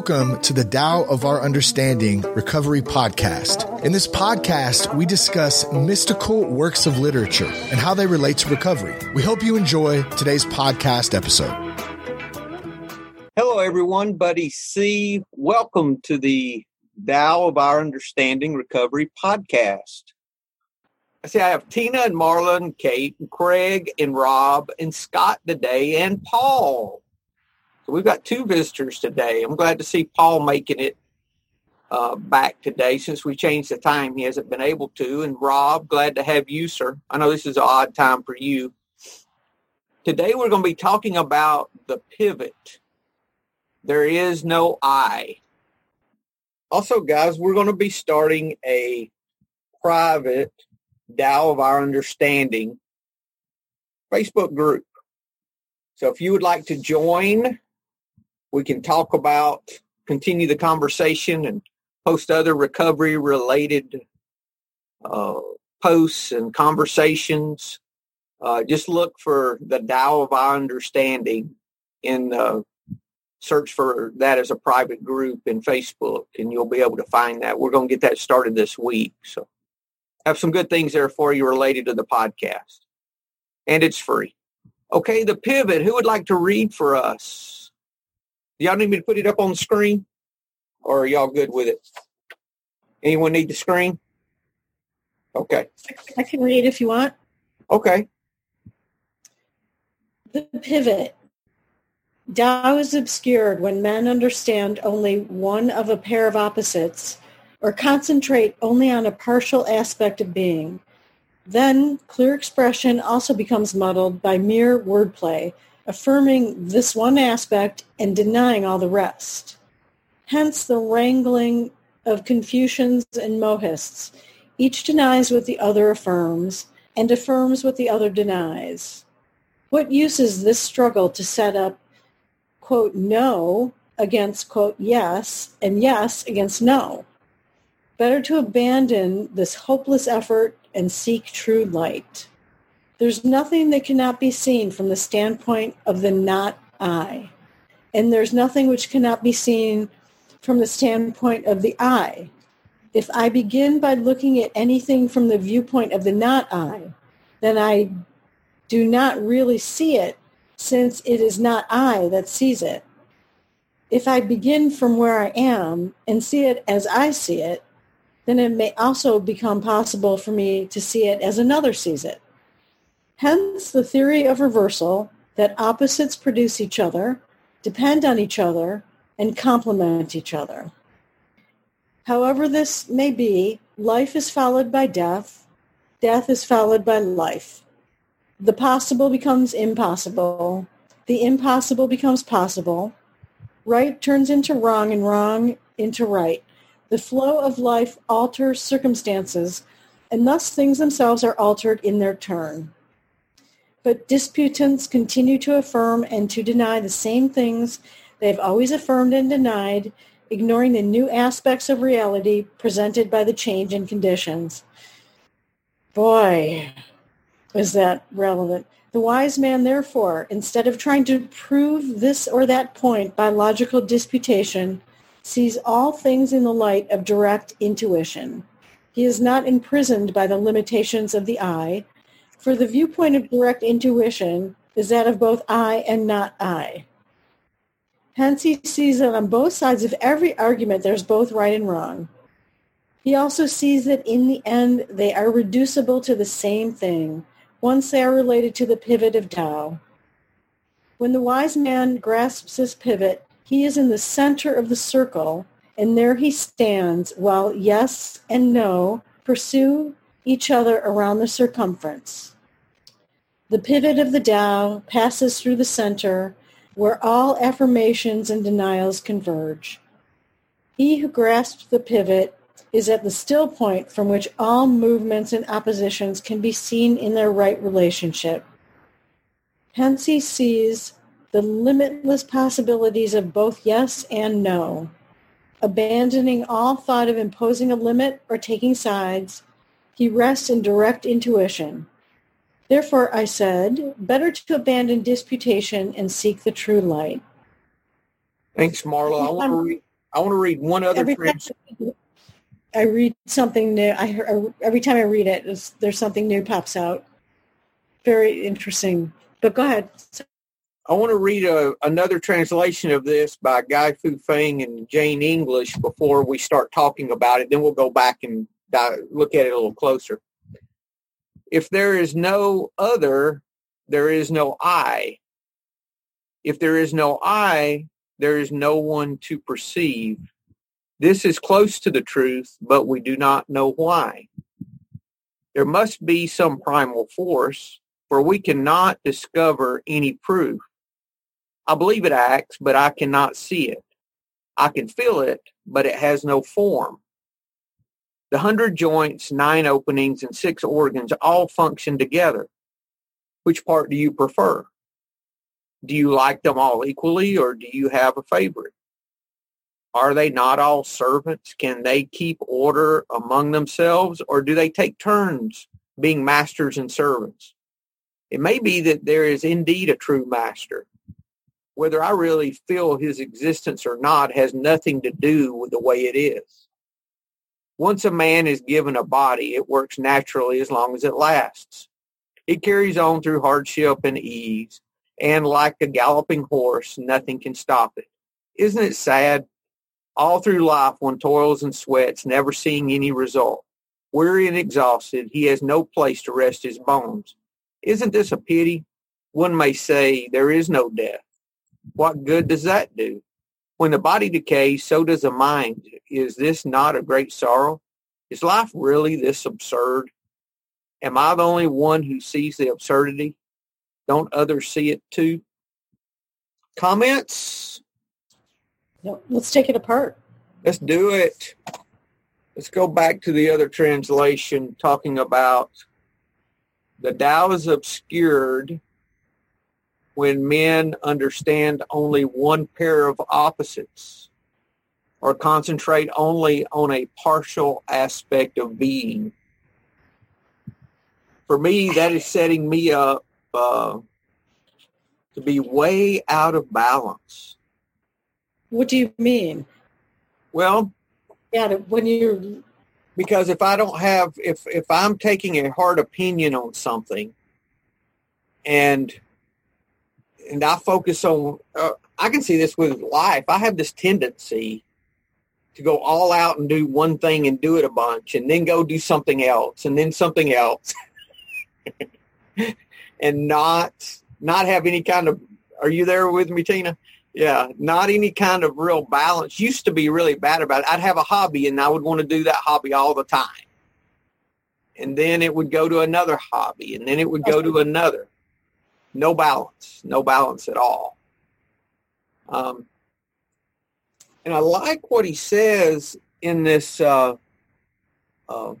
Welcome to the Tao of Our Understanding Recovery Podcast. In this podcast, we discuss mystical works of literature and how they relate to recovery. We hope you enjoy today's podcast episode. Hello, everyone. Buddy C. Welcome to the Tao of Our Understanding Recovery Podcast. I see I have Tina and Marla and Kate and Craig and Rob and Scott today and Paul. We've got two visitors today. I'm glad to see Paul making it uh, back today since we changed the time. He hasn't been able to. And Rob, glad to have you, sir. I know this is an odd time for you. Today we're going to be talking about the pivot. There is no I. Also, guys, we're going to be starting a private Tao of Our Understanding Facebook group. So if you would like to join, we can talk about, continue the conversation and post other recovery related uh, posts and conversations. Uh, just look for the Tao of Our Understanding in uh, search for that as a private group in Facebook and you'll be able to find that. We're going to get that started this week. So have some good things there for you related to the podcast. And it's free. Okay, the pivot. Who would like to read for us? Y'all need me to put it up on the screen? Or are y'all good with it? Anyone need the screen? Okay. I can read if you want. Okay. The pivot. Tao is obscured when men understand only one of a pair of opposites or concentrate only on a partial aspect of being. Then clear expression also becomes muddled by mere wordplay, affirming this one aspect and denying all the rest. Hence the wrangling of Confucians and Mohists. Each denies what the other affirms and affirms what the other denies. What use is this struggle to set up, quote, no against, quote, yes, and yes against no? Better to abandon this hopeless effort and seek true light. There's nothing that cannot be seen from the standpoint of the not I. And there's nothing which cannot be seen from the standpoint of the I. If I begin by looking at anything from the viewpoint of the not I, then I do not really see it since it is not I that sees it. If I begin from where I am and see it as I see it, then it may also become possible for me to see it as another sees it. Hence the theory of reversal that opposites produce each other, depend on each other, and complement each other. However this may be, life is followed by death, death is followed by life. The possible becomes impossible, the impossible becomes possible, right turns into wrong and wrong into right. The flow of life alters circumstances, and thus things themselves are altered in their turn. But disputants continue to affirm and to deny the same things they have always affirmed and denied, ignoring the new aspects of reality presented by the change in conditions. Boy, is that relevant. The wise man, therefore, instead of trying to prove this or that point by logical disputation, sees all things in the light of direct intuition. He is not imprisoned by the limitations of the I, for the viewpoint of direct intuition is that of both I and not I. Hence he sees that on both sides of every argument there's both right and wrong. He also sees that in the end they are reducible to the same thing, once they are related to the pivot of Tao. When the wise man grasps his pivot, he is in the center of the circle, and there he stands while yes and no pursue each other around the circumference. The pivot of the Tao passes through the center where all affirmations and denials converge. He who grasps the pivot is at the still point from which all movements and oppositions can be seen in their right relationship. Hence he sees the limitless possibilities of both yes and no, abandoning all thought of imposing a limit or taking sides, he rests in direct intuition. Therefore, I said, better to abandon disputation and seek the true light. Thanks, Marla. I want to um, read, I want to read one other Every time I read something new, I hear- every time I read it, there's, something new pops out. Very interesting. But go ahead. I want to read a, another translation of this by Gia-fu Feng and Jane English before we start talking about it. Then we'll go back and look at it a little closer. If there is no other, there is no I. If there is no I, there is no one to perceive. This is close to the truth, but we do not know why. There must be some primal force, for we cannot discover any proof. I believe it acts, but I cannot see it. I can feel it, but it has no form. The hundred joints, nine openings, and six organs all function together. Which part do you prefer? Do you like them all equally, or do you have a favorite? Are they not all servants? Can they keep order among themselves, or do they take turns being masters and servants? It may be that there is indeed a true master. Whether I really feel his existence or not has nothing to do with the way it is. Once a man is given a body, it works naturally as long as it lasts. It carries on through hardship and ease, and like a galloping horse, nothing can stop it. Isn't it sad? All through life, one toils and sweats, never seeing any result. Weary and exhausted, he has no place to rest his bones. Isn't this a pity? One may say there is no death. What good does that do? When the body decays, so does the mind. Is this not a great sorrow? Is life really this absurd? Am I the only one who sees the absurdity? Don't others see it too? Comments? No, let's take it apart. Let's do it. Let's go back to the other translation talking about the Tao is obscured when men understand only one pair of opposites or concentrate only on a partial aspect of being. For me, that is setting me up uh, to be way out of balance. What do you mean? Well, Yeah, when you're because if I don't have if if I'm taking a hard opinion on something and and I focus on uh, I can see this with life. I have this tendency to go all out and do one thing and do it a bunch and then go do something else and then something else and not not have any kind of are you there with me Tina? Yeah, not any kind of real balance. Used to be really bad about it. I'd have a hobby and I would want to do that hobby all the time. And then it would go to another hobby and then it would go to another. No balance, no balance at all. Um, and I like what he says in this. Uh, uh,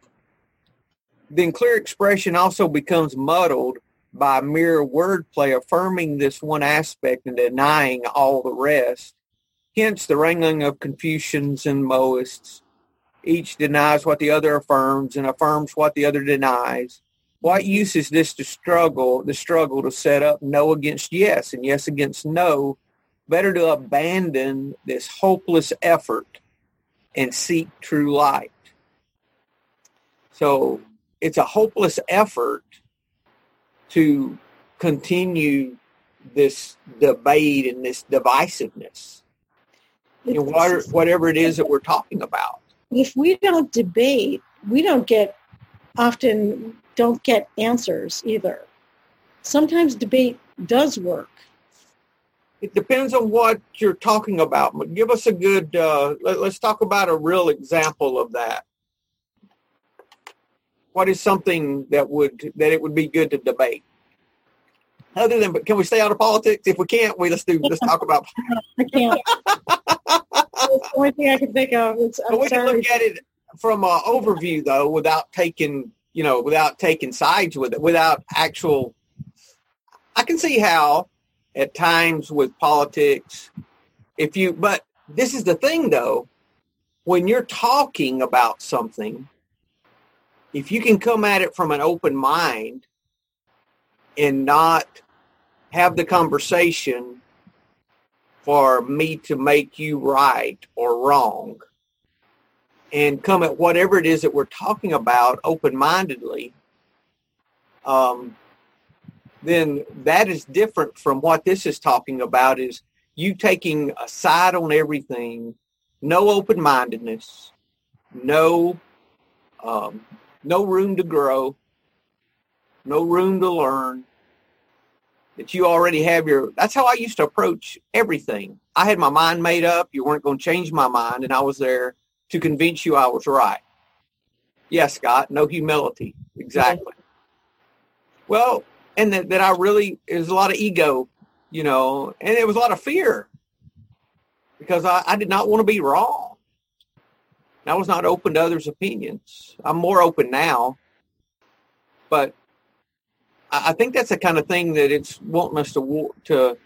then clear expression also becomes muddled by mere wordplay, affirming this one aspect and denying all the rest. Hence the wrangling of Confucians and Mohists. Each denies what the other affirms and affirms what the other denies. What use is this to struggle, the struggle to set up no against yes and yes against no? Better to abandon this hopeless effort and seek true light. So it's a hopeless effort to continue this debate and this divisiveness. What- whatever it is that we're talking about. if we don't debate, we don't get often don't get answers either. Sometimes debate does work. It depends on what you're talking about. But give us a good. Uh, let, us talk about a real example of that. What is something that would that it would be good to debate? Other than, but can we stay out of politics? If we can't, we let's do. Let's talk about. I can't. The only thing I can think of. It's, But I'm we can look at it from an overview, though, without taking you know, without taking sides with it, without actual. I can see how, at times with politics, if you, but this is the thing, though, when you're talking about something, if you can come at it from an open mind and not have the conversation for me to make you right or wrong and come at whatever it is that we're talking about open-mindedly, um, then that is different from what this is talking about is you taking a side on everything, no open-mindedness, no um, no room to grow, no room to learn, that you already have your that's how I used to approach everything. I had my mind made up, you weren't going to change my mind, and I was there to convince you I was right. Yes, Scott, no humility. Exactly. Well, and that, that I really, there's a lot of ego, you know, and it was a lot of fear because I, I did not want to be wrong. I was not open to others' opinions. I'm more open now, but I, I think that's the kind of thing that it's wanting us to to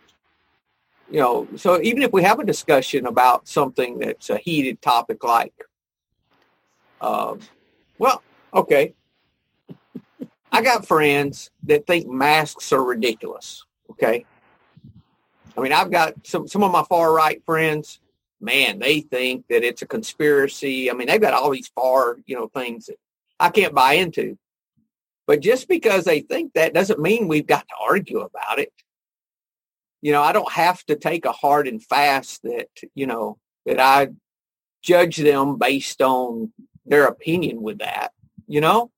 you know, so even if we have a discussion about something that's a heated topic like, uh, well, okay, I got friends that think masks are ridiculous. Okay. I mean, I've got some, some of my far right friends, man, they think that it's a conspiracy. I mean, they've got all these far, you know, things that I can't buy into. But just because they think that doesn't mean we've got to argue about it you know, I don't have to take a hard and fast that, you know, that I judge them based on their opinion with that, you know?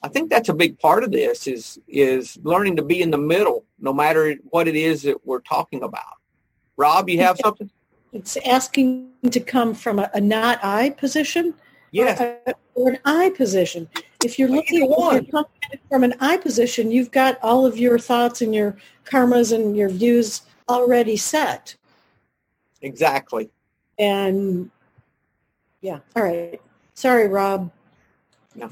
I think that's a big part of this is is learning to be in the middle no matter what it is that we're talking about. Rob, you have something? It's asking to come from a, a not I position. Yes. Or, a, or, an I position. If you're looking at from an I position, you've got all of your thoughts and your karmas and your views already set. Exactly. And yeah, all right. Sorry, Rob. No.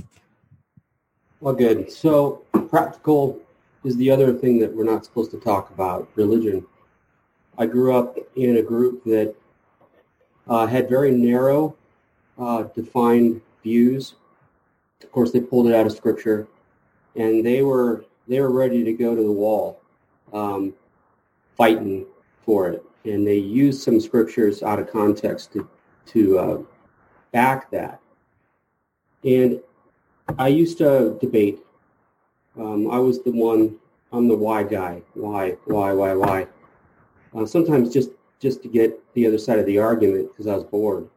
Well, good. So practical is the other thing that we're not supposed to talk about, religion. I grew up in a group that uh, had very narrow, uh, defined views. Of course, they pulled it out of scripture, and they were they were ready to go to the wall um, fighting for it. And they used some scriptures out of context to, to uh, back that. And I used to debate. Um, I was the one, I'm the why guy. Why, why, why, why? Uh, sometimes just, just to get the other side of the argument because I was bored.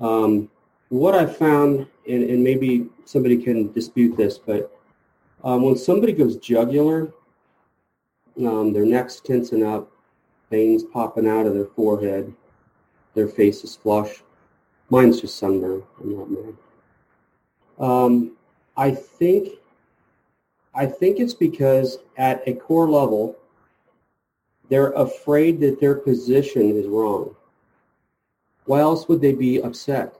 Um, what I found, and, and, maybe somebody can dispute this, but um, when somebody goes jugular um, their necks tensing up, veins popping out of their forehead, their face is flush. Mine's just sunburn. I'm not mad. Um, I think, I think it's because at a core level, they're afraid that their position is wrong. Why else would they be upset?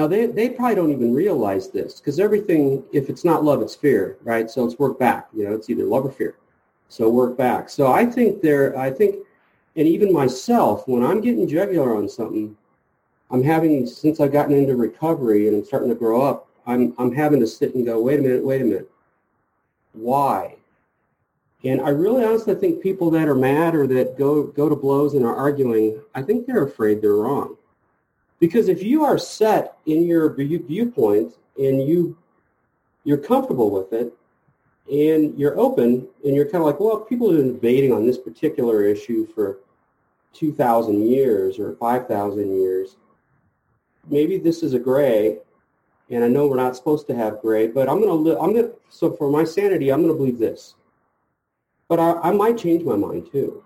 Now they, they probably don't even realize this because everything, if it's not love, it's fear, right? So it's work back. You know, it's either love or fear. So work back. So I think there, I think, and even myself, when I'm getting jugular on something, I'm having, since I've gotten into recovery and I'm starting to grow up, I'm, I'm having to sit and go, wait a minute, wait a minute. Why? And I really honestly think people that are mad or that go, go to blows and are arguing, I think they're afraid they're wrong. Because if you are set in your viewpoint and you, you're comfortable with it, and you're open and you're kind of like, well, people have been debating on this particular issue for 2,000 years or 5,000 years. Maybe this is a gray, and I know we're not supposed to have gray, but I'm going to, li- I'm going to, so for my sanity, I'm going to believe this. But I, I might change my mind too.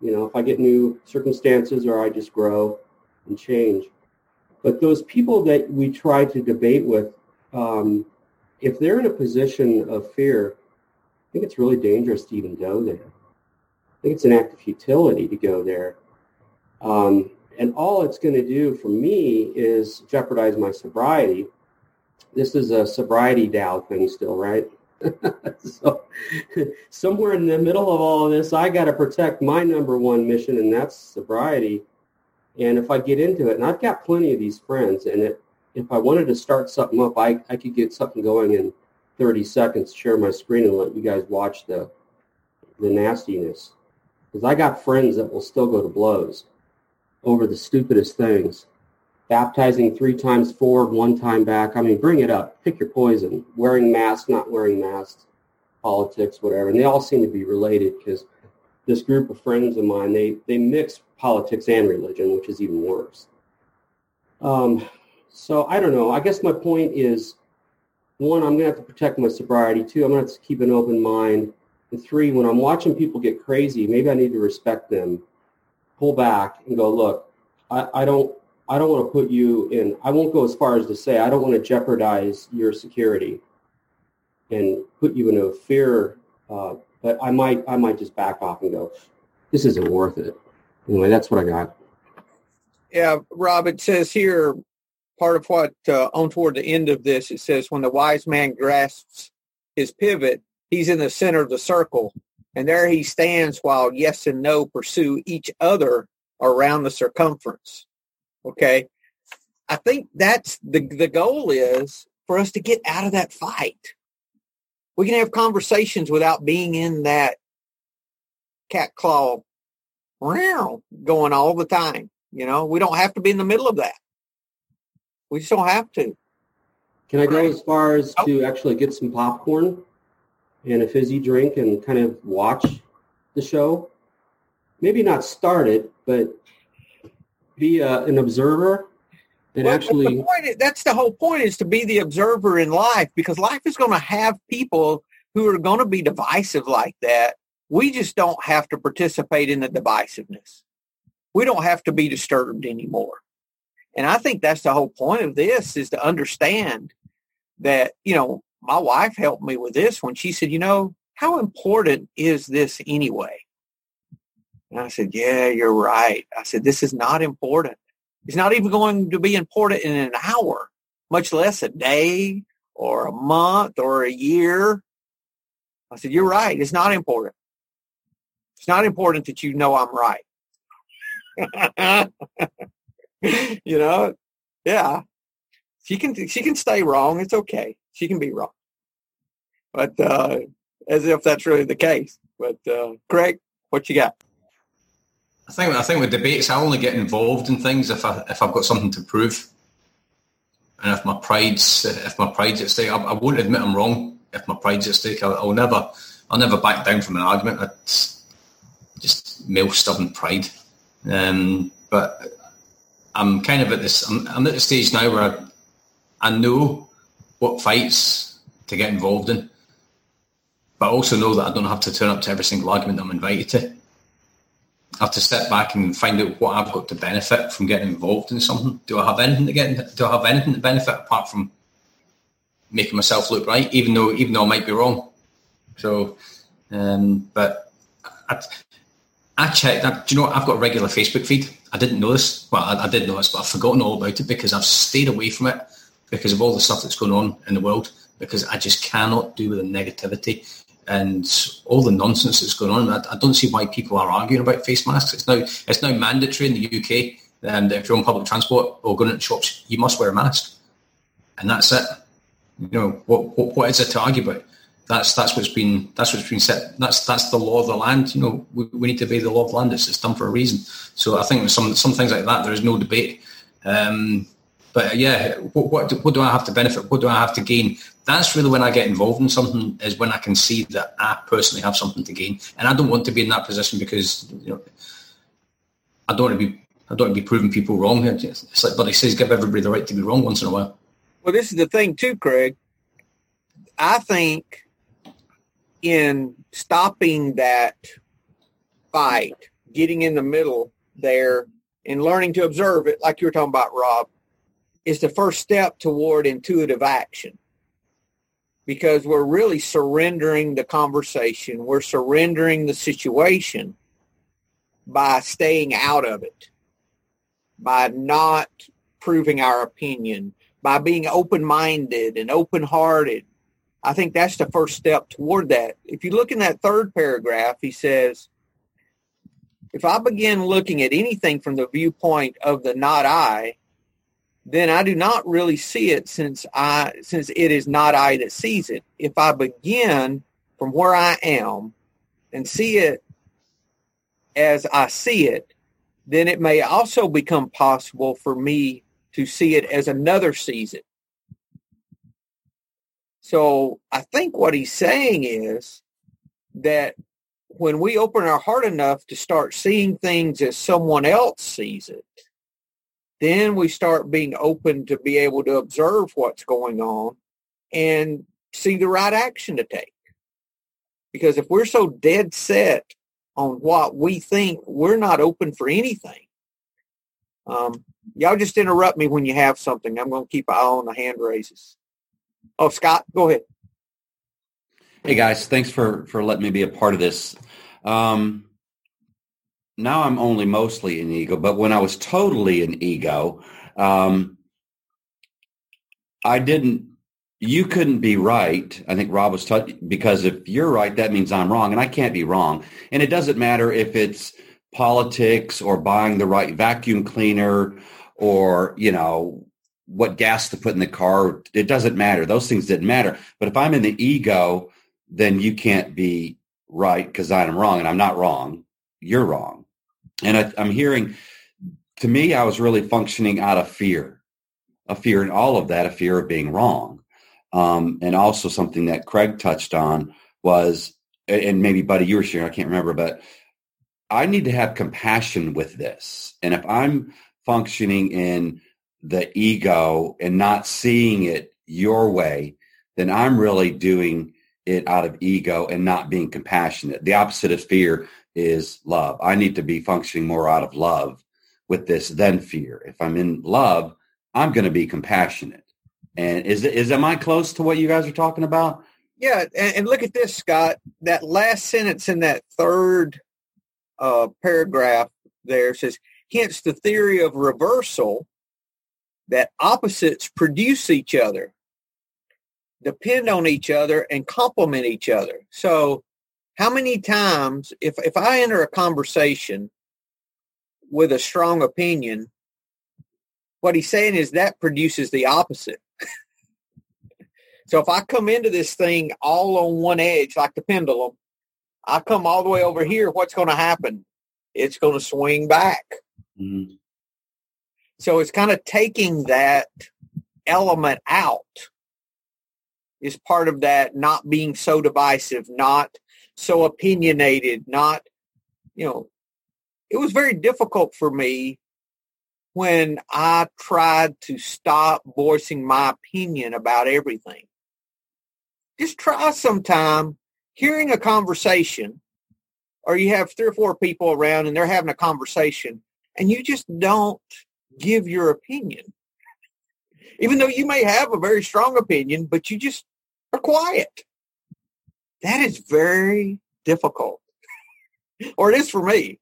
You know, if I get new circumstances or I just grow and change. But those people that we try to debate with, um, if they're in a position of fear, I think it's really dangerous to even go there. I think it's an act of futility to go there. Um, and all it's going to do for me is jeopardize my sobriety. This is a sobriety Tao thing still, right? so somewhere in the middle of all of this, I got to protect my number one mission, and that's sobriety. And if I get into it, and I've got plenty of these friends, and it, if I wanted to start something up, I, I could get something going in 30 seconds, share my screen and let you guys watch the, the nastiness. Because I got friends that will still go to blows over the stupidest things. Baptizing three times forward, one time back. I mean, bring it up. Pick your poison. Wearing masks, not wearing masks, politics, whatever. And they all seem to be related because this group of friends of mine, they, they mix politics and religion, which is even worse. Um, so I don't know. I guess my point is, one, I'm going to have to protect my sobriety. Two, I'm going to have to keep an open mind. And three, when I'm watching people get crazy, maybe I need to respect them, pull back and go, look, I, I don't, I don't want to put you in, I won't go as far as to say, I don't want to jeopardize your security and put you in a fear, uh, but I might, I might just back off and go, this isn't worth it. Anyway, that's what I got. Yeah, Rob, it says here, part of what uh, on toward the end of this, it says, when the wise man grasps his pivot, he's in the center of the circle. And there he stands while yes and no pursue each other around the circumference. Okay. I think that's the, the goal is for us to get out of that fight. We can have conversations without being in that cat claw round going all the time. You know, we don't have to be in the middle of that. We just don't have to. Can I go as far as to actually get some popcorn and a fizzy drink and kind of watch the show? Maybe not start it, but be uh, an observer and well, actually. The point, that's the whole point is to be the observer in life because life is going to have people who are going to be divisive like that. We just don't have to participate in the divisiveness we don't have to be disturbed anymore. And I think that's the whole point of this is to understand that, you know, my wife helped me with this when she said, you know, how important is this anyway? And I said, yeah, you're right. I said, this is not important. It's not even going to be important in an hour, much less a day or a month or a year. I said, you're right. It's not important. It's not important that you know I'm right. you know, yeah. She can she can stay wrong. It's okay. She can be wrong. But uh, as if that's really the case. But uh, Craig, what you got? I think I think with debates, I only get involved in things if I if I've got something to prove, and if my pride's if my pride's at stake, I, I won't admit I'm wrong. If my pride's at stake, I'll, I'll never I'll never back down from an argument. It's just male stubborn pride. Um, but I'm kind of at this. I'm, I'm, at the stage now where I, I know what fights to get involved in, but I also know that I don't have to turn up to every single argument I'm invited to. I have to step back and find out what I've got to benefit from getting involved in something. Do I have anything to get? Do I have anything to benefit apart from making myself look right? Even though, even though I might be wrong. So, um, but I, I checked. that. do you know what? I've got a regular Facebook feed. I didn't know this. Well, I, I did know this, but I've forgotten all about it because I've stayed away from it because of all the stuff that's going on in the world. Because I just cannot do with the negativity and all the nonsense that's going on. I, I, don't see why people are arguing about face masks. It's now it's now mandatory in the UK. And if you're on public transport or going into shops, you must wear a mask, and that's it. You know what? What, what is it to argue about? that's that's what's been that's what's been set. That's that's the law of the land. You know, we, we need to obey the law of the land. It's, it's done for a reason. So I think some some things like that there is no debate. Um, but yeah, what, what what do I have to benefit? What do I have to gain? That's really when I get involved in something. Is when I can see that I personally have something to gain, and I don't want to be in that position because you know I don't want to be I don't want to be proving people wrong. It's like Buddy says, give everybody the right to be wrong once in a while. Well, this is the thing too, Craig. I think in stopping that fight, getting in the middle there and learning to observe it, like you were talking about, Rob, is the first step toward intuitive action. Because we're really surrendering the conversation, we're surrendering the situation by staying out of it, by not proving our opinion, by being open-minded and open-hearted I think that's the first step toward that. If you look in that third paragraph, he says, if I begin looking at anything from the viewpoint of the not I, then I do not really see it since I since it is not I that sees it. If I begin from where I am and see it as I see it, then it may also become possible for me to see it as another sees it. So I think what he's saying is that when we open our heart enough to start seeing things as someone else sees it, then we start being open to be able to observe what's going on and see the right action to take. Because if we're so dead set on what we think, we're not open for anything. Um, y'all just interrupt me when you have something. I'm going to keep an eye on the hand raises. Oh, Scott, go ahead. Hey guys, thanks for for letting me be a part of this. Um, now I'm only mostly an ego, but when I was totally an ego, um, I didn't. You couldn't be right. I think Rob was t- because if you're right, that means I'm wrong, and I can't be wrong. And it doesn't matter if it's politics or buying the right vacuum cleaner or you know what gas to put in the car. It doesn't matter. Those things didn't matter. But if I'm in the ego, then you can't be right because I'm wrong, and I'm not wrong. You're wrong and I, I'm hearing, to me, I was really functioning out of fear, a fear in all of that, a fear of being wrong. Um, and also something that Craig touched on was, and maybe Buddy, you were sharing, I can't remember, but I need to have compassion with this. And if I'm functioning in the ego and not seeing it your way, then I'm really doing it out of ego and not being compassionate. The opposite of fear is love. I need to be functioning more out of love with this than fear. If I'm in love, I'm going to be compassionate. And is is am I close to what you guys are talking about? Yeah, and, and look at this, Scott. That last sentence in that third uh, paragraph there says, "Hence the theory of reversal that opposites produce each other, depend on each other, and complement each other." So how many times if if I enter a conversation with a strong opinion, what he's saying is that produces the opposite. so if I come into this thing all on one edge like the pendulum, I come all the way over here, what's going to happen? It's going to swing back. Mm-hmm. So it's kind of taking that element out is part of that not being so divisive, not so opinionated, not, you know, it was very difficult for me when I tried to stop voicing my opinion about everything. Just try sometime hearing a conversation or you have three or four people around and they're having a conversation and you just don't give your opinion. Even though you may have a very strong opinion, but you just are quiet. That is very difficult. or it is for me.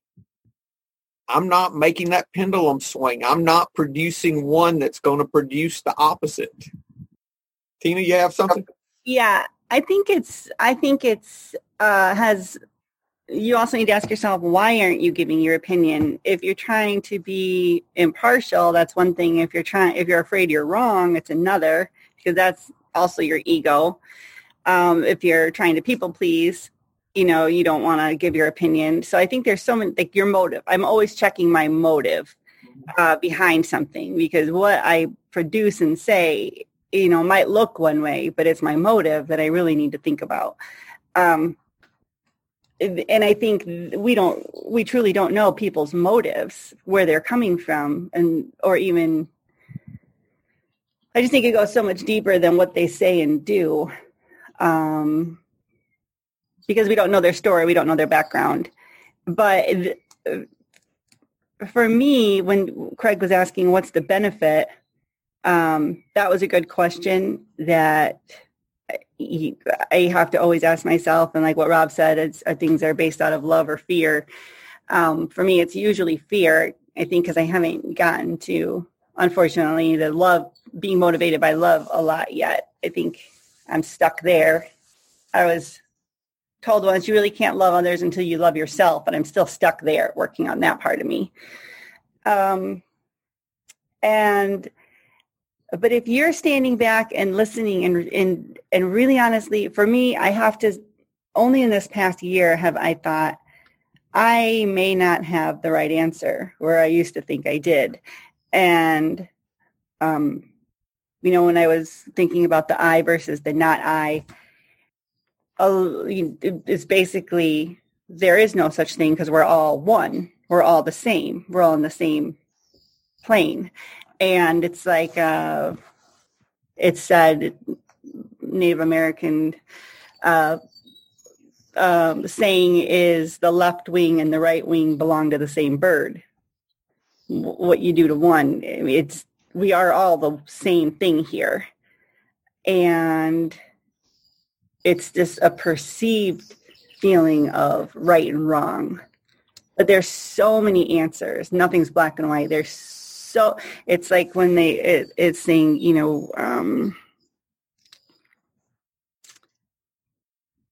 I'm not making that pendulum swing. I'm not producing one that's going to produce the opposite. Tina, you have something? Yeah, I think it's I think it's uh has you also need to ask yourself why aren't you giving your opinion if you're trying to be impartial that's one thing if you're trying if you're afraid you're wrong it's another because that's also your ego um, if you're trying to people please, you know, you don't want to give your opinion. So I think there's so many, like your motive. I'm always checking my motive uh, behind something because what I produce and say, you know, might look one way, but it's my motive that I really need to think about. Um, and I think we don't, we truly don't know people's motives, where they're coming from, and or even. I just think it goes so much deeper than what they say and do um, because we don't know their story, we don't know their background. But for me, when Craig was asking what's the benefit, um, that was a good question that I have to always ask myself. And like what Rob said, it's uh, things are based out of love or fear. Um, for me, it's usually fear. I think because I haven't gotten to, unfortunately, the love being motivated by love a lot yet. I think I'm stuck there. I was told once you really can't love others until you love yourself, and I'm still stuck there working on that part of me. Um, and but if you're standing back and listening and and and really honestly, for me, I have to only in this past year have I thought I may not have the right answer where I used to think I did. And, um, you know, when I was thinking about the I versus the not I, it's basically there is no such thing because we're all one. We're all the same. We're all in the same plane. And it's like, uh, it's said Native American uh, um, saying is the left wing and the right wing belong to the same bird. What you do to one, it's we are all the same thing here, and it's just a perceived feeling of right and wrong. But there's so many answers. Nothing's black and white. There's so it's like when they it, it's saying you know. Um,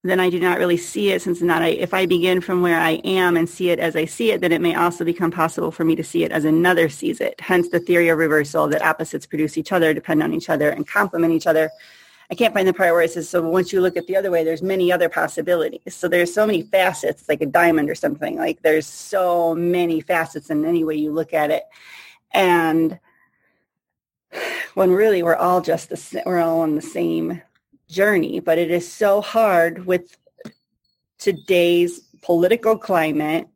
then I do not really see it since not I, if I begin from where I am and see it as I see it, then it may also become possible for me to see it as another sees it. Hence the theory of reversal that opposites produce each other, depend on each other, and complement each other. I can't find the part where it says, so once you look at the other way, there's many other possibilities. So there's so many facets, like a diamond or something. Like there's so many facets in any way you look at it. And when really we're all just the, we're all on the same journey, but it is so hard with today's political climate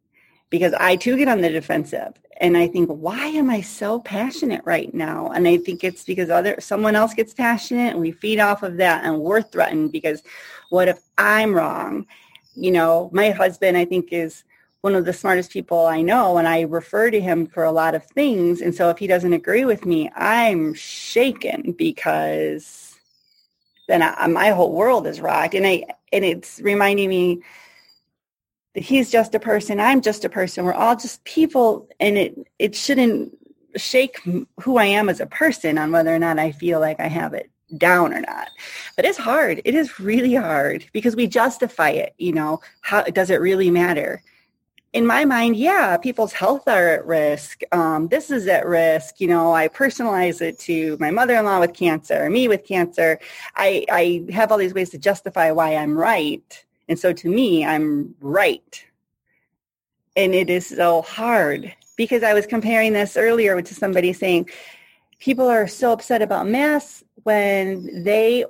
because I too get on the defensive and I think, why am I so passionate right now? And I think it's because other someone else gets passionate and we feed off of that and we're threatened because what if I'm wrong? You know, my husband I think is one of the smartest people I know and I refer to him for a lot of things. And so if he doesn't agree with me, I'm shaken because then I, my whole world is rocked. And I and it's reminding me that he's just a person, I'm just a person. We're all just people, and it it shouldn't shake who I am as a person on whether or not I feel like I have it down or not. But it's hard. It is really hard because we justify it. You know, how does it really matter? In my mind, yeah, people's health are at risk. Um, this is at risk. You know, I personalize it to my mother-in-law with cancer, me with cancer. I, I have all these ways to justify why I'm right. And so to me, I'm right. And it is so hard because I was comparing this earlier to somebody saying people are so upset about masks when they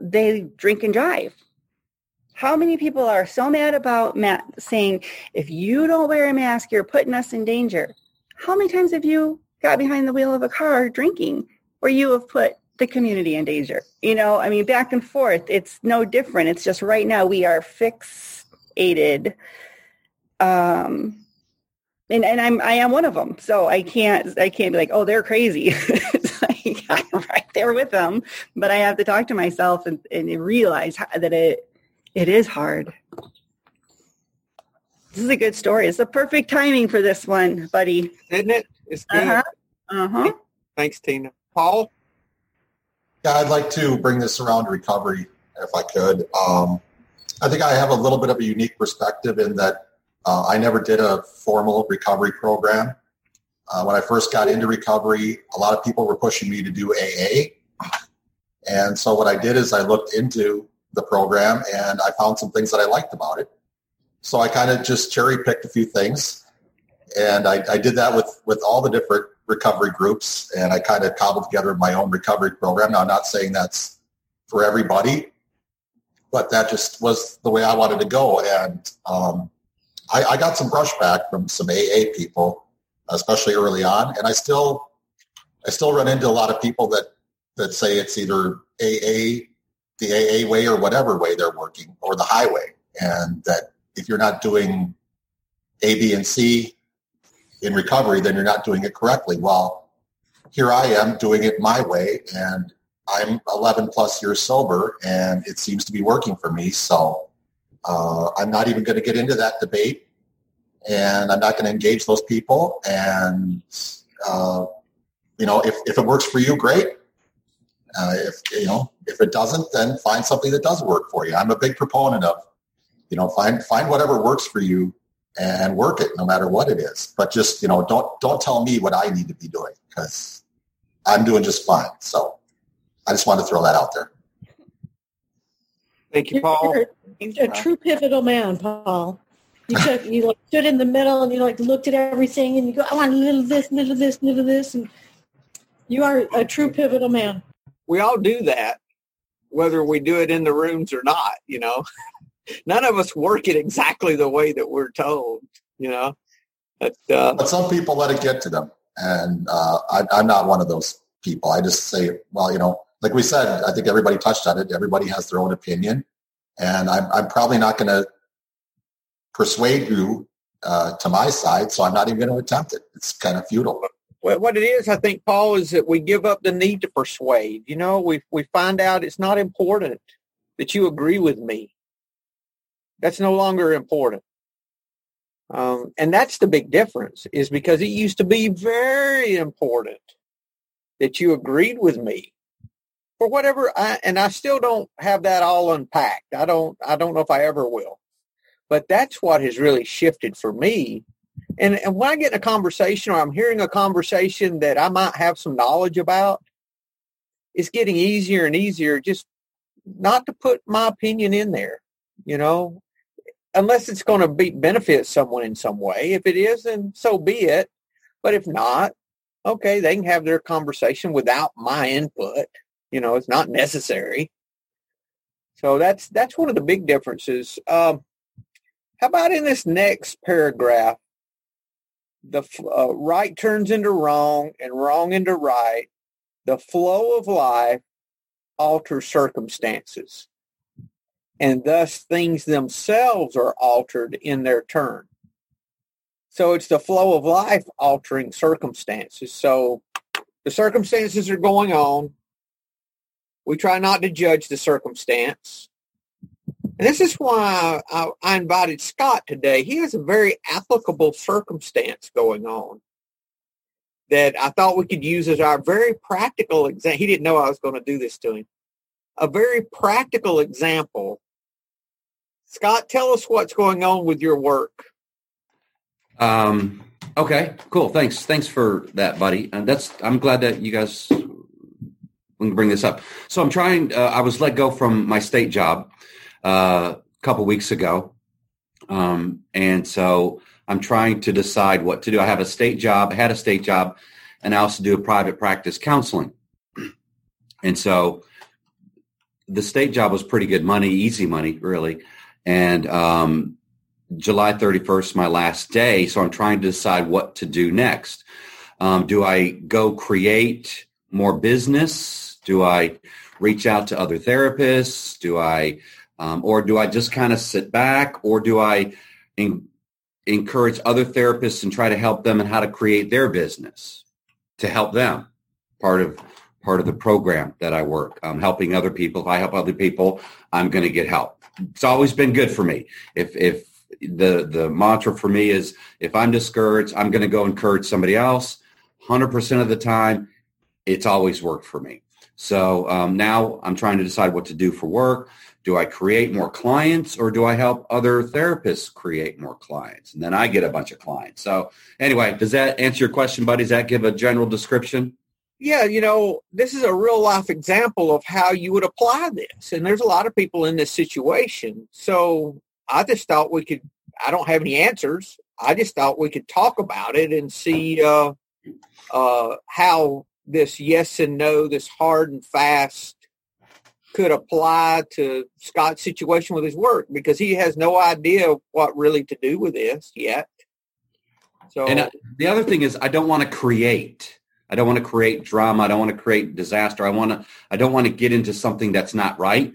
they drink and drive how many people are so mad about Matt saying, if you don't wear a mask, you're putting us in danger? How many times have you got behind the wheel of a car drinking where you have put the community in danger? You know, I mean, back and forth, it's no different. It's just right now we are fixated. Um, and, and I'm, I am one of them. So I can't, I can't be like, oh, they're crazy. like, I'm right there with them, but I have to talk to myself and, and realize that it, it is hard. This is a good story. It's the perfect timing for this one, buddy. Isn't it? It's good. Uh-huh. Uh-huh. Thanks, Tina. Paul? Yeah, I'd like to bring this around to recovery if I could. Um, I think I have a little bit of a unique perspective in that uh, I never did a formal recovery program. Uh, when I first got into recovery, a lot of people were pushing me to do AA. And so what I did is I looked into the program and I found some things that I liked about it. So I kind of just cherry picked a few things and I, I, did that with, with all the different recovery groups and I kind of cobbled together my own recovery program. Now I'm not saying that's for everybody, but that just was the way I wanted to go. And um, I, I got some brushback from some AA people, especially early on. And I still, I still run into a lot of people that, that say it's either AA the AA way or whatever way they're working or the highway. And that if you're not doing A, B, and C in recovery, then you're not doing it correctly. Well, here I am doing it my way and I'm 11 plus years sober and it seems to be working for me. So uh, I'm not even going to get into that debate and I'm not going to engage those people. And, uh, you know, if, if it works for you, great. Uh, if you know, if it doesn't, then find something that does work for you. I'm a big proponent of, you know, find find whatever works for you and work it, no matter what it is. But just you know, don't don't tell me what I need to be doing because I'm doing just fine. So I just wanted to throw that out there. Thank you, Paul. You're a true pivotal man, Paul. You took you like stood in the middle and you like looked at everything and you go, I want a little of this, little of this, little of this, and you are a true pivotal man. We all do that, whether we do it in the rooms or not. You know, none of us work it exactly the way that we're told. You know, but, uh, but some people let it get to them, and uh, I, I'm not one of those people. I just say, well, you know, like we said, I think everybody touched on it. Everybody has their own opinion, and I'm, I'm probably not going to persuade you uh, to my side, so I'm not even going to attempt it. It's kind of futile. Well, what it is, I think, Paul, is that we give up the need to persuade. You know, we we find out it's not important that you agree with me. That's no longer important. Um, and that's the big difference is because it used to be very important that you agreed with me for whatever I, and I still don't have that all unpacked. I don't I don't know if I ever will. But that's what has really shifted for me. And, and when I get in a conversation or I'm hearing a conversation that I might have some knowledge about, it's getting easier and easier just not to put my opinion in there, you know, unless it's going to be benefit someone in some way. If it is, then so be it. But if not, okay, they can have their conversation without my input. You know, it's not necessary. So that's that's one of the big differences. Um, how about in this next paragraph? The uh, right turns into wrong and wrong into right. The flow of life alters circumstances. And thus things themselves are altered in their turn. So it's the flow of life altering circumstances. So the circumstances are going on. We try not to judge the circumstance. And this is why I, I, invited Scott today. He has a very applicable circumstance going on that I thought we could use as our very practical example. He didn't know I was going to do this to him. A very practical example. Scott, tell us what's going on with your work. Um, okay, cool. Thanks. Thanks for that, buddy. And that's, I'm glad that you guys bring this up. So I'm trying, uh, I was let go from my state job uh, a couple weeks ago. Um, and so I'm trying to decide what to do. I have a state job, I had a state job, and I also do a private practice counseling. And so the state job was pretty good money, easy money, really. And um, July 31st, my last day. So I'm trying to decide what to do next. Um, do I go create more business? Do I reach out to other therapists? Do I um, or do I just kind of sit back or do I in, encourage other therapists and try to help them and how to create their business to help them? Part of part of the program that I work, um, helping other people. If I help other people, I'm going to get help. It's always been good for me. If if the the mantra for me is if I'm discouraged, I'm going to go encourage somebody else. Hundred percent of the time, it's always worked for me. So um, now I'm trying to decide what to do for work. Do I create more clients or do I help other therapists create more clients? And then I get a bunch of clients. So anyway, does that answer your question, buddy? Does that give a general description? Yeah, you know, this is a real life example of how you would apply this. And there's a lot of people in this situation. So I just thought we could, I don't have any answers. I just thought we could talk about it and see uh, uh, how this yes and no, this hard and fast could apply to Scott's situation with his work because he has no idea what really to do with this yet. So, and uh, the other thing is, I don't want to create. I don't want to create drama. I don't want to create disaster. I want to. I don't want to get into something that's not right,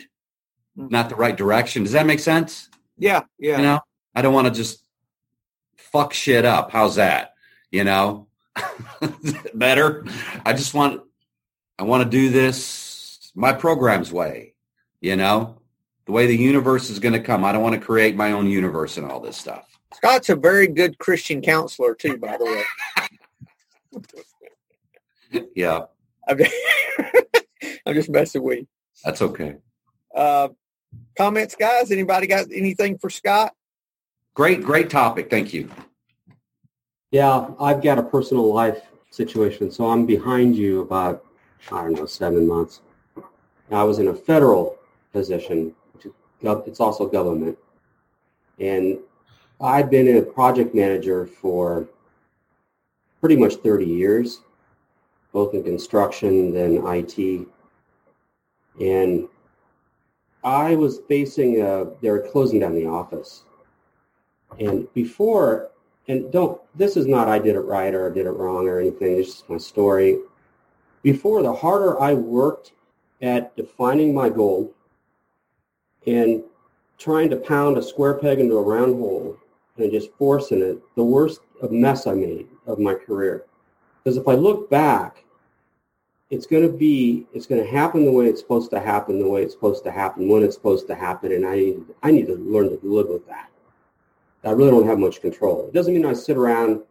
mm-hmm. not the right direction. Does that make sense? Yeah, yeah. You know, I don't want to just fuck shit up. How's that? You know, better. I just want. I want to do this my program's way, you know, the way the universe is going to come. I don't want to create my own universe and all this stuff. Scott's a very good Christian counselor too, by the way. yeah. I'm just, I'm just messing with you. That's okay. Uh, comments, guys? Anybody got anything for Scott? Great, great topic. Thank you. Yeah, I've got a personal life situation, so I'm behind you about I don't know seven months. I was in a federal position, which it's also government. And I've been a project manager for pretty much 30 years, both in construction and IT. And I was facing, a, they were closing down the office. And before, and don't, this is not I did it right or I did it wrong or anything. It's just my story. Before, the harder I worked at defining my goal and trying to pound a square peg into a round hole and just forcing it, the worst mess I made of my career. Because if I look back, it's going to be, it's going to happen the way it's supposed to happen, the way it's supposed to happen, when it's supposed to happen, and I, I need to learn to live with that. I really don't have much control. It doesn't mean I sit around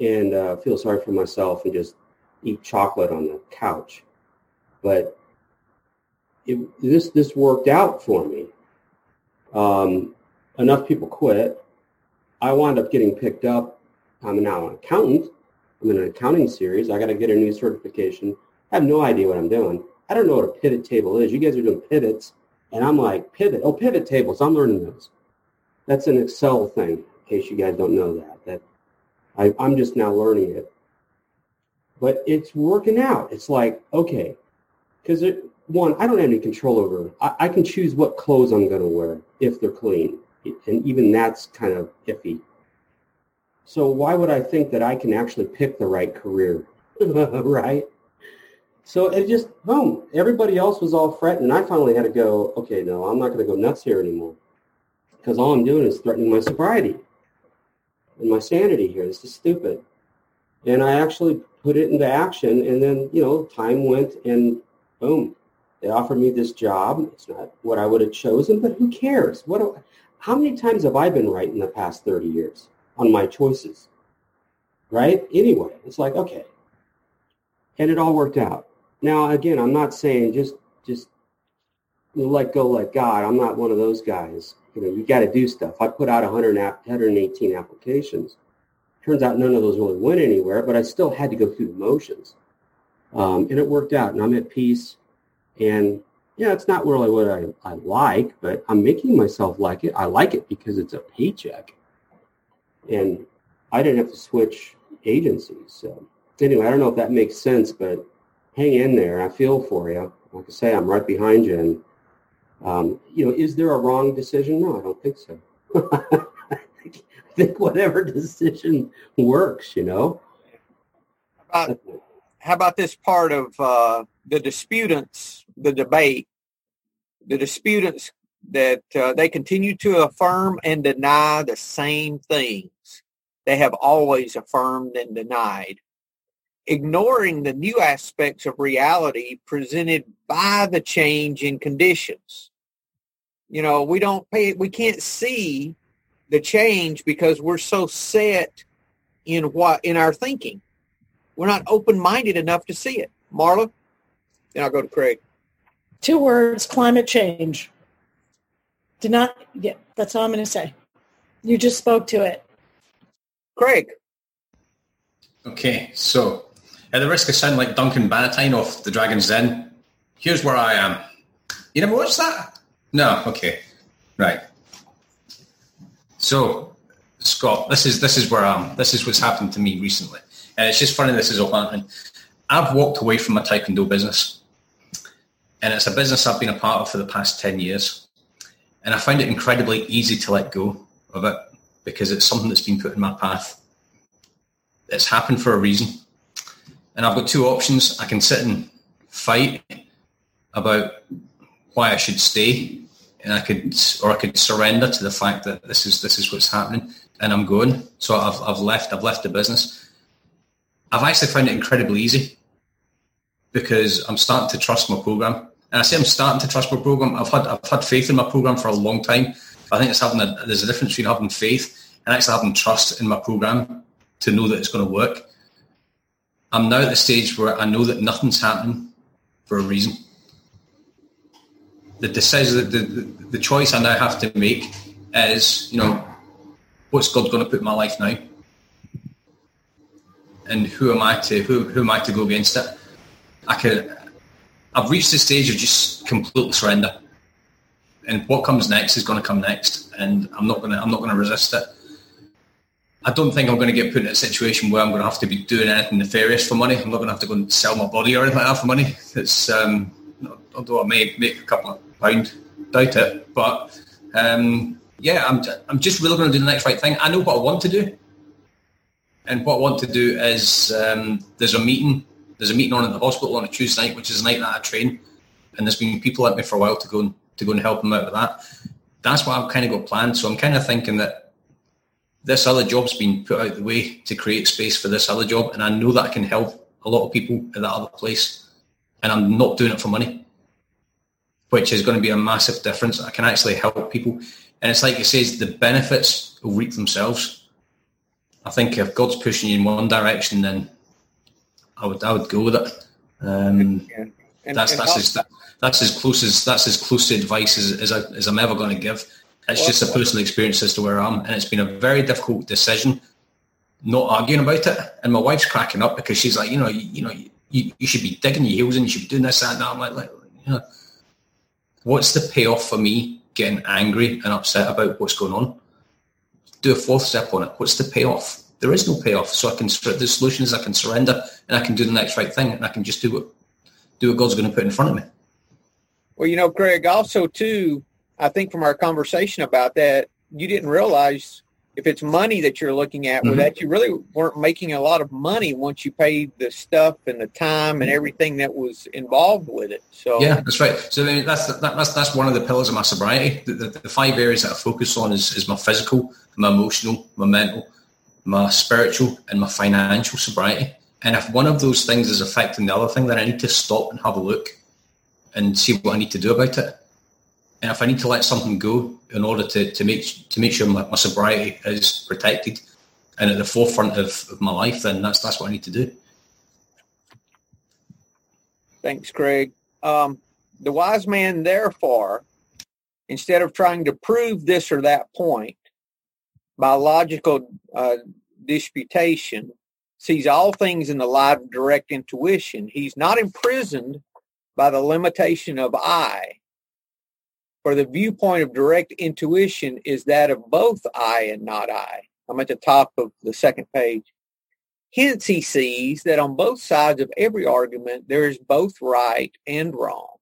and uh, feel sorry for myself and just eat chocolate on the couch, but it, this this worked out for me. Um, enough people quit. I wound up getting picked up. I'm now an accountant. I'm in an accounting series. I got to get a new certification. I have no idea what I'm doing. I don't know what a pivot table is. You guys are doing pivots, and I'm like pivot. Oh, pivot tables. I'm learning those. That's an Excel thing. In case you guys don't know that, that I, I'm just now learning it. But it's working out. It's like okay, because one, I don't have any control over. I, I can choose what clothes I'm going to wear if they're clean, and even that's kind of iffy. So why would I think that I can actually pick the right career, right? So it just boom. Everybody else was all fretting, and I finally had to go. Okay, no, I'm not going to go nuts here anymore, because all I'm doing is threatening my sobriety and my sanity here. This is stupid. And I actually put it into action, and then you know, time went, and boom, they offered me this job. It's not what I would have chosen, but who cares? What? How many times have I been right in the past 30 years on my choices? Right? Anyway, it's like, okay. And it all worked out. Now, again, I'm not saying just just let go like God. I'm not one of those guys. You know, you got to do stuff. I put out 100 118 applications. Turns out none of those really went anywhere, but I still had to go through the motions. Um, and it worked out, and I'm at peace. And yeah, it's not really what I, I like, but I'm making myself like it. I like it because it's a paycheck. And I didn't have to switch agencies. So anyway, I don't know if that makes sense, but hang in there. I feel for you. Like I say, I'm right behind you. And, um, you know, is there a wrong decision? No, I don't think so. I, think, I think whatever decision works, you know. Uh, how about this part of uh, the disputants, the debate, the disputants that uh, they continue to affirm and deny the same things. They have always affirmed and denied, ignoring the new aspects of reality presented by the change in conditions. You know, we don't pay, we can't see the change because we're so set in what in our thinking we're not open-minded enough to see it. Marla? Then I'll go to Craig. Two words, climate change. Did not, yeah, that's all I'm going to say. You just spoke to it. Craig. Okay, so at the risk of sounding like Duncan Bannatyne off The Dragon's Den, here's where I am. You never watched that? No, okay. Right. So, Scott, this is this is where I'm. This is what's happened to me recently. And it's just funny this is all happening. I've walked away from my Taekwondo business. And it's a business I've been a part of for the past 10 years. And I find it incredibly easy to let go of it because it's something that's been put in my path. It's happened for a reason. And I've got two options. I can sit and fight about why I should stay and I could or I could surrender to the fact that this is this is what's happening and I'm going. So I've I've left I've left the business. I've actually found it incredibly easy because I'm starting to trust my program. And I say I'm starting to trust my program. I've had I've had faith in my program for a long time. I think it's having a, there's a difference between having faith and actually having trust in my program to know that it's going to work. I'm now at the stage where I know that nothing's happening for a reason. The decision, the, the, the choice I now have to make is, you know, what's God going to put in my life now? And who am I to who, who am I to go against it? I could I've reached the stage of just complete surrender. And what comes next is going to come next, and I'm not to I'm not to resist it. I don't think I'm going to get put in a situation where I'm going to have to be doing anything nefarious for money. I'm not going to have to go and sell my body or anything like that for money. It's um, although I may make a couple of pound, doubt it. But um, yeah, I'm I'm just really going to do the next right thing. I know what I want to do, and what I want to do is um, there's a meeting. There's a meeting on in the hospital on a Tuesday night, which is a night that I train, and there's been people at me for a while to go and to go and help them out with that. That's what I've kind of got planned. So I'm kind of thinking that this other job's been put out the way to create space for this other job, and I know that I can help a lot of people at that other place, and I'm not doing it for money, which is going to be a massive difference. I can actually help people, and it's like it says, the benefits will reap themselves. I think if God's pushing you in one direction, then I would I would go with it. Um, yeah. and, that's and that's as, that's as close as that's as close to advice as, as, I, as I'm ever going to give. It's just a personal experience as to where I am, and it's been a very difficult decision. Not arguing about it, and my wife's cracking up because she's like, you know, you, you know, you, you should be digging your heels in, you should be doing this, that, and that. I'm like, like, you know, what's the payoff for me getting angry and upset about what's going on? Do a fourth step on it. What's the payoff? There is no payoff. So I can the solution is I can surrender and I can do the next right thing and I can just do what do what God's going to put in front of me. Well, you know, Craig, also too, I think from our conversation about that, you didn't realize if it's money that you're looking at, mm-hmm. that you really weren't making a lot of money once you paid the stuff and the time and everything that was involved with it. So yeah, that's right. So mean, that's that, that's that's one of the pillars of my sobriety. The, the, the, five areas that I focus on is, is my physical, my emotional, my mental, my spiritual, and my financial sobriety. And if one of those things is affecting the other thing, then I need to stop and have a look and see what I need to do about it. And if I need to let something go in order to, to make to make sure my, my sobriety is protected and at the forefront of, of my life, then that's that's what I need to do. Thanks, Craig. Um, the wise man, therefore, instead of trying to prove this or that point by logical uh, disputation, sees all things in the light of direct intuition. He's not imprisoned by the limitation of I. For the viewpoint of direct intuition is that of both I and not I. I'm at the top of the second page. Hence, he sees that on both sides of every argument there is both right and wrong.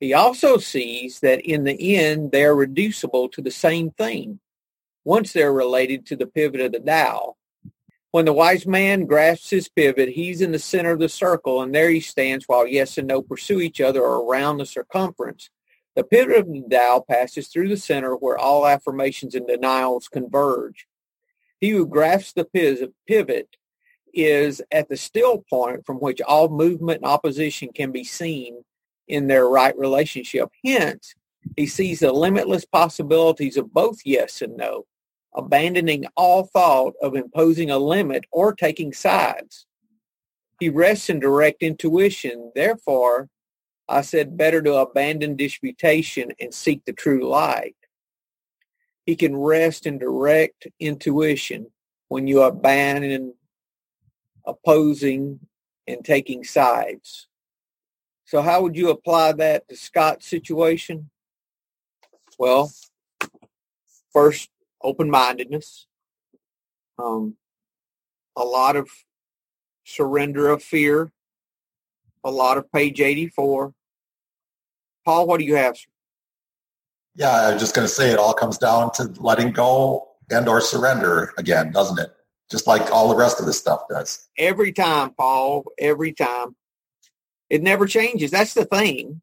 He also sees that in the end they are reducible to the same thing once they're related to the pivot of the Tao. When the wise man grasps his pivot, he's in the center of the circle, and there he stands while yes and no pursue each other around the circumference. The pivot of the Tao passes through the center where all affirmations and denials converge. He who grasps the pivot is at the still point from which all movement and opposition can be seen in their right relationship. Hence, he sees the limitless possibilities of both yes and no abandoning all thought of imposing a limit or taking sides. He rests in direct intuition. Therefore, I said better to abandon disputation and seek the true light. He can rest in direct intuition when you abandon opposing and taking sides. So how would you apply that to Scott's situation? Well, first open-mindedness, um, a lot of surrender of fear, a lot of page 84. Paul, what do you have? Yeah, I was just going to say it all comes down to letting go and or surrender again, doesn't it? Just like all the rest of this stuff does. Every time, Paul, every time. It never changes. That's the thing.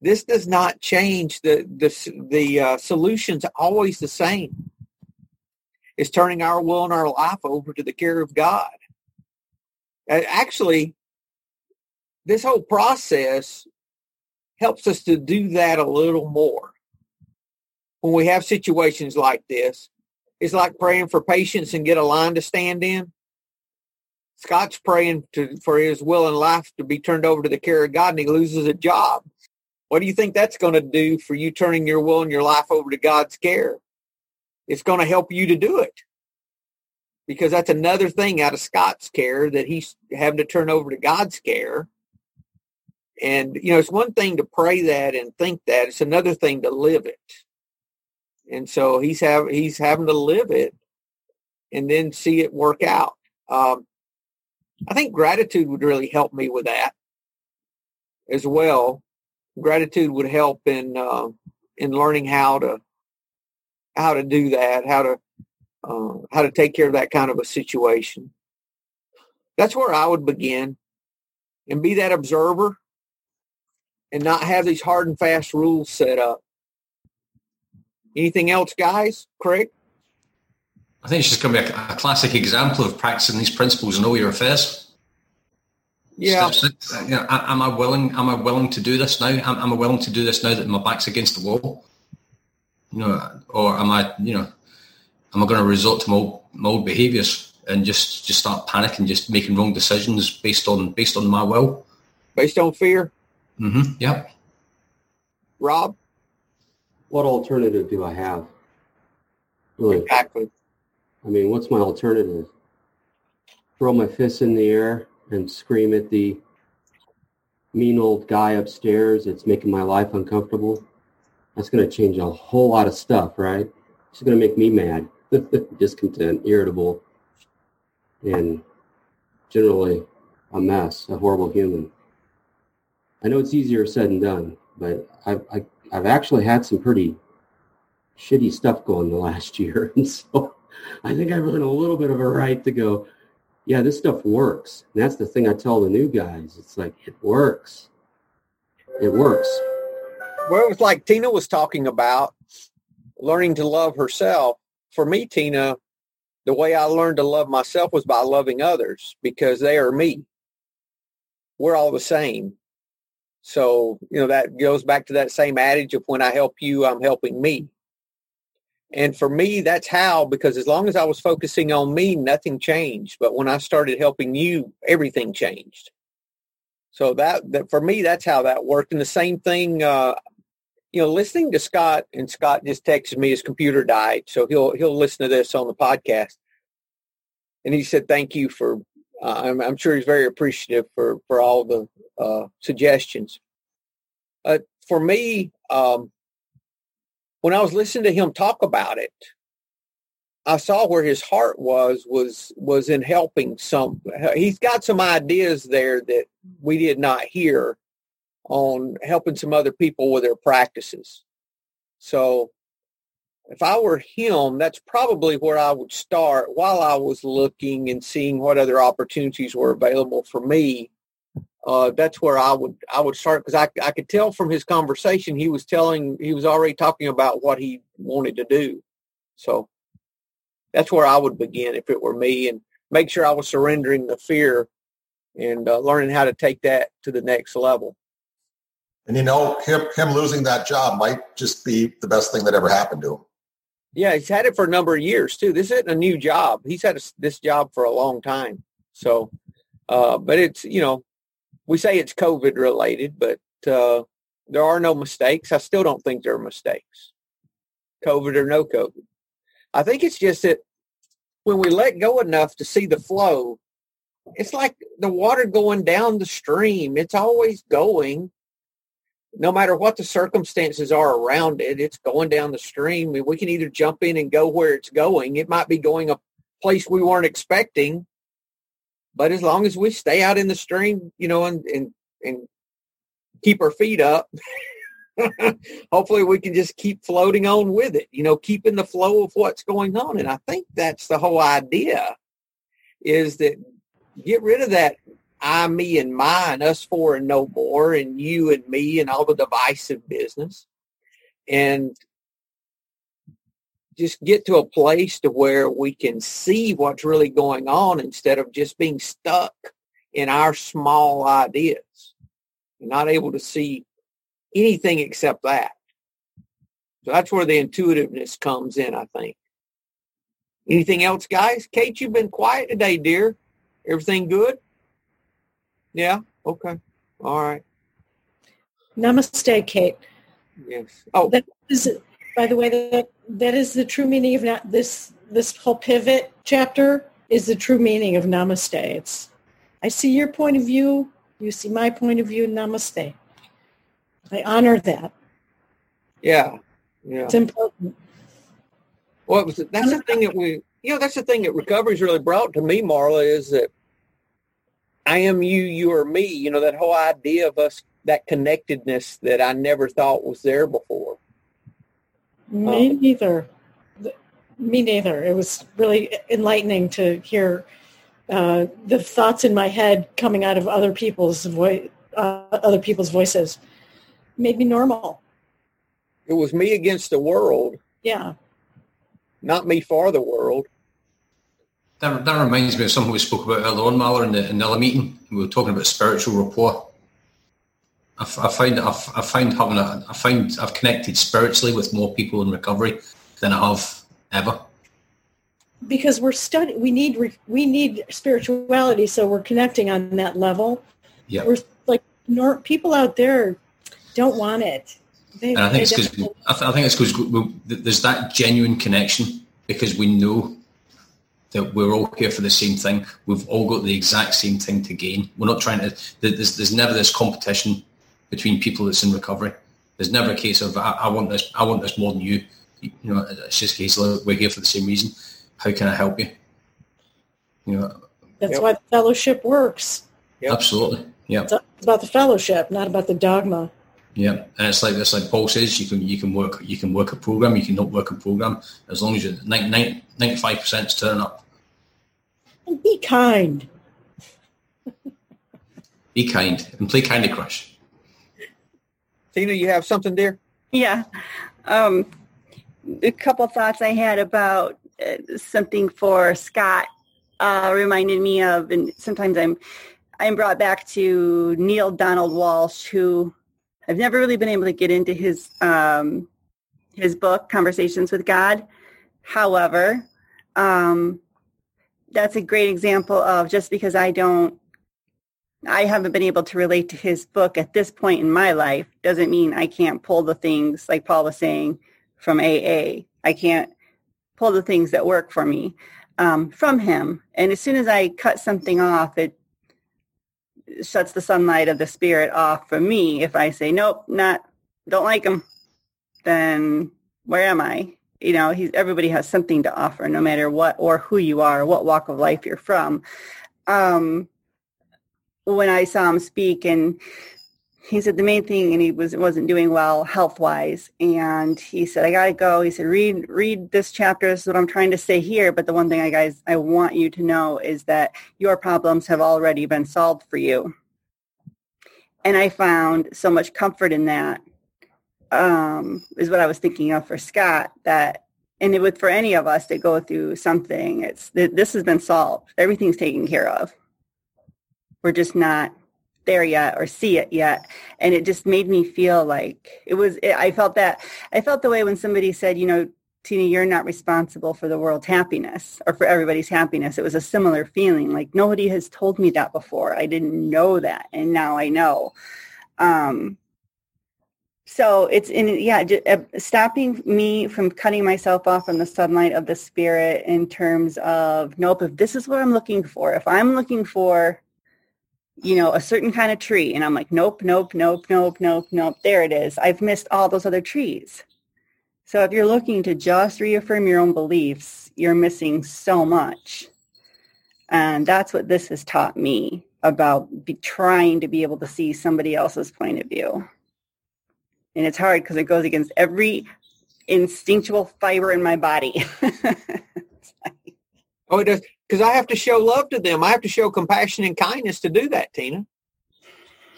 This does not change. The the the uh, solution's always the same is turning our will and our life over to the care of God. Actually, this whole process helps us to do that a little more. When we have situations like this, it's like praying for patience and get a line to stand in. Scott's praying to, for his will and life to be turned over to the care of God and he loses a job. What do you think that's going to do for you turning your will and your life over to God's care? it's going to help you to do it because that's another thing out of Scott's care that he's having to turn over to God's care. And, you know, it's one thing to pray that and think that. It's another thing to live it. And so he's have, he's having to live it and then see it work out. Um, I think gratitude would really help me with that as well. Gratitude would help in uh, in learning how to how to do that, how to uh, how to take care of that kind of a situation. That's where I would begin, and be that observer, and not have these hard and fast rules set up. Anything else, guys? Craig? I think it's just going to be a, a classic example of practicing these principles in all your affairs. Yeah. Steps, uh, you know, am I willing? Am I willing to do this now? Am, am I willing to do this now that my back's against the wall? You know, or am I? You know, am I going to resort to my old, my old behaviours and just just start panicking, just making wrong decisions based on based on my will, based on fear? Mm-hmm. Yep. Rob, what alternative do I have? Really? Exactly. I mean, what's my alternative? Throw my fists in the air and scream at the mean old guy upstairs that's making my life uncomfortable. That's going to change a whole lot of stuff, right? It's going to make me mad, discontent, irritable, and generally a mess, a horrible human. I know it's easier said than done, but I've, I, I've actually had some pretty shitty stuff going the last year. And so I think I've earned a little bit of a right to go, yeah, this stuff works. And that's the thing I tell the new guys. It's like, it works. It works. Well, it was like Tina was talking about learning to love herself. For me, Tina, the way I learned to love myself was by loving others because they are me. We're all the same. So, you know, that goes back to that same adage of when I help you, I'm helping me. And for me, that's how, because as long as I was focusing on me, nothing changed. But when I started helping you, everything changed. So that, that for me, that's how that worked. And the same thing, uh, you know, listening to Scott, and Scott just texted me his computer died, so he'll he'll listen to this on the podcast. And he said, "Thank you for." Uh, I'm, I'm sure he's very appreciative for for all the uh, suggestions. Uh, for me, um, when I was listening to him talk about it, I saw where his heart was was was in helping some. He's got some ideas there that we did not hear on helping some other people with their practices. So if I were him, that's probably where I would start while I was looking and seeing what other opportunities were available for me. Uh, that's where I would I would start because I I could tell from his conversation he was telling he was already talking about what he wanted to do. So that's where I would begin if it were me and make sure I was surrendering the fear and uh, learning how to take that to the next level. And you know, him him losing that job might just be the best thing that ever happened to him. Yeah, he's had it for a number of years too. This isn't a new job. He's had a, this job for a long time. So, uh, but it's you know, we say it's COVID related, but uh, there are no mistakes. I still don't think there are mistakes, COVID or no COVID. I think it's just that when we let go enough to see the flow, it's like the water going down the stream. It's always going no matter what the circumstances are around it, it's going down the stream. We can either jump in and go where it's going. It might be going a place we weren't expecting, but as long as we stay out in the stream, you know, and and, and keep our feet up, hopefully we can just keep floating on with it. You know, keeping the flow of what's going on. And I think that's the whole idea is that get rid of that I, me, and mine, us four and no more, and you and me, and all the divisive business, and just get to a place to where we can see what's really going on instead of just being stuck in our small ideas, not able to see anything except that. So that's where the intuitiveness comes in, I think. Anything else, guys? Kate, you've been quiet today, dear. Everything good? Yeah. Okay. All right. Namaste, Kate. Yes. Oh, that is, by the way, that that is the true meaning of not this this whole pivot chapter is the true meaning of Namaste. It's I see your point of view, you see my point of view. Namaste. I honor that. Yeah. Yeah. It's important. Well, that's the thing that we you know, that's the thing that recovery's really brought to me, Marla, is that I am you, you are me. You know, that whole idea of us, that connectedness that I never thought was there before. Me neither. Me neither. It was really enlightening to hear uh, the thoughts in my head coming out of other people's voice, uh, other people's voices. Made me normal. It was me against the world, Yeah. not me for the world. That, that reminds me of something we spoke about earlier on, Marla, in the, in the other meeting. We were talking about spiritual rapport. I, f- I find I've, I find having a, I find I've connected spiritually with more people in recovery than I have ever. because we're studying we need re- we need spirituality so we're connecting on that level Yeah. we're like nor- people out there don't want it they, And I think it's because I, th- I think it's because there's that genuine connection because we know that we're all here for the same thing. We've all got the exact same thing to gain. We're not trying to. There's, there's never this competition between people that's in recovery. There's never a case of I, I want this. I want this more than you. You know, it's just a case of we're here for the same reason. How can I help you? You know, that's Yep. why the fellowship works Yep. absolutely. Yeah. it's about the fellowship not about the dogma Yeah, and it's like it's like Paul says, you can you can work you can work a program, you can not work a program as long as you're 95 percent turn up. and be kind Be kind and play Candy Crush. Tina, you have something there? Yeah. Um, a couple thoughts I had about uh, something for Scott uh, reminded me of, and sometimes I'm I'm brought back to Neale Donald Walsch, who I've never really been able to get into his um, his book Conversations with God. However, um, that's a great example of just because I don't I haven't been able to relate to his book at this point in my life doesn't mean I can't pull the things like Paul was saying from AA. I can't pull the things that work for me um, from him. And as soon as I cut something off, it shuts the sunlight of the spirit off from me. If I say, nope, not, don't like him, then where am I? You know, he's, everybody has something to offer no matter what or who you are, what walk of life you're from. Um, when I saw him speak and he said the main thing and he was wasn't doing well health wise and he said I gotta go. He said read read this chapter. This is what I'm trying to say here. But the one thing I guys I want you to know is that your problems have already been solved for you. And I found so much comfort in that um, is what I was thinking of for Scott that and it would for any of us that go through something it's this has been solved. Everything's taken care of. We're just not there yet or see it yet. And it just made me feel like it was it, i felt that i felt the way when somebody said you know tina you're not responsible for the world's happiness or for everybody's happiness. It was a similar feeling like nobody has told me that before. I didn't know that and now i know. Um so it's in yeah j- uh, stopping me from cutting myself off from the sunlight of the spirit in terms of nope if this is what i'm looking for if i'm looking for you know, a certain kind of tree. And I'm like, nope, nope, nope, nope, nope, nope. There it is. I've missed all those other trees. So if you're looking to just reaffirm your own beliefs, you're missing so much. And that's what this has taught me about be trying to be able to see somebody else's point of view. And it's hard because it goes against every instinctual fiber in my body. Oh, it does. Because I have to show love to them. I have to show compassion and kindness to do that, Tina.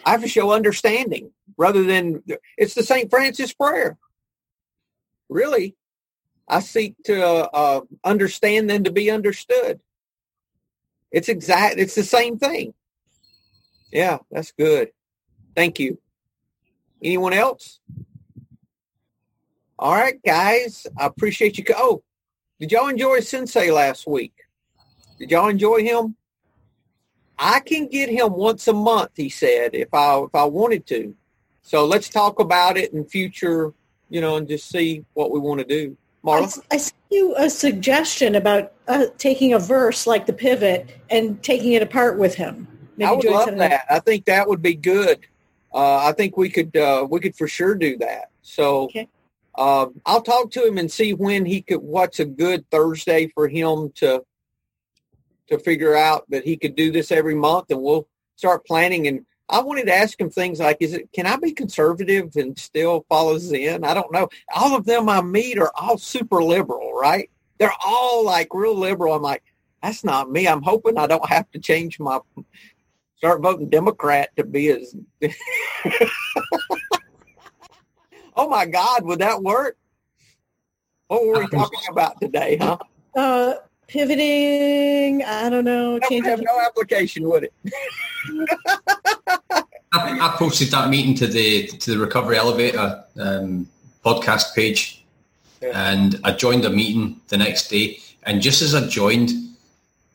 I have to show understanding rather than it's the St. Francis prayer. Really, I seek to uh, uh, understand than to be understood. It's exact. It's the same thing. Yeah, that's good. Thank you. Anyone else? All right, guys. I appreciate you. Oh, did y'all enjoy Sensei last week? Did y'all enjoy him? I can get him once a month, he said, if I if I wanted to. So let's talk about it in future, you know, and just see what we want to do. I, Marla? I sent you a suggestion about uh, taking a verse like the pivot and taking it apart with him. Maybe I would love that. I think that would be good. Uh, I think we could uh, we could for sure do that. So Okay. Uh, I'll talk to him and see when he could. What's a good Thursday for him to to figure out that he could do this every month, and we'll start planning. And I wanted to ask him things like, "Is it can I be conservative and still follow Zen?" I don't know. All of them I meet are all super liberal, right? They're all like real liberal. I'm like, that's not me. I'm hoping I don't have to change my start voting Democrat to be as. oh my God, would that work? What were we talking about today, huh? Uh, pivoting. I don't know. That would have no application, would it? I, I posted that meeting to the to the Recovery Elevator um, podcast page, and I joined a meeting the next day. And just as I joined,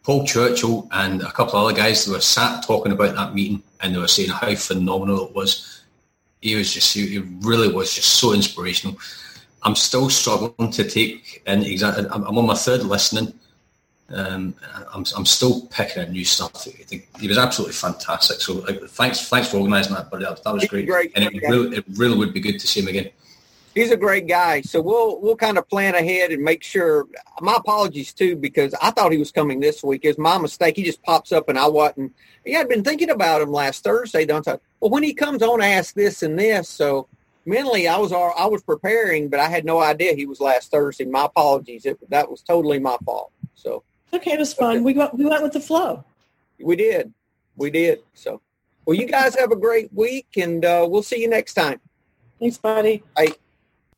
Paul Churchill and a couple of other guys they were sat talking about that meeting, and they were saying how phenomenal it was. He was just he really was just so inspirational. I'm still struggling to take in exactly. I'm I'm on my third listening. Um, I'm, I'm still picking out new stuff. I think He was absolutely fantastic. So like, thanks, thanks for organising that. But that, that was great, great. and it really, it really would be good to see him again. He's a great guy. So we'll we'll kind of plan ahead and make sure. My apologies too because I thought he was coming this week. It's my mistake. He just pops up and I wasn't. Yeah, I'd been thinking about him last Thursday. Don't I? Well, when he comes on, ask this and this. So mentally, I was all, I was preparing, but I had no idea he was last Thursday. My apologies. It, that was totally my fault. So Okay, it was fun. We went, we went with the flow. we did, we did. So well, you guys have a great week, and uh, we'll see you next time. Thanks, buddy.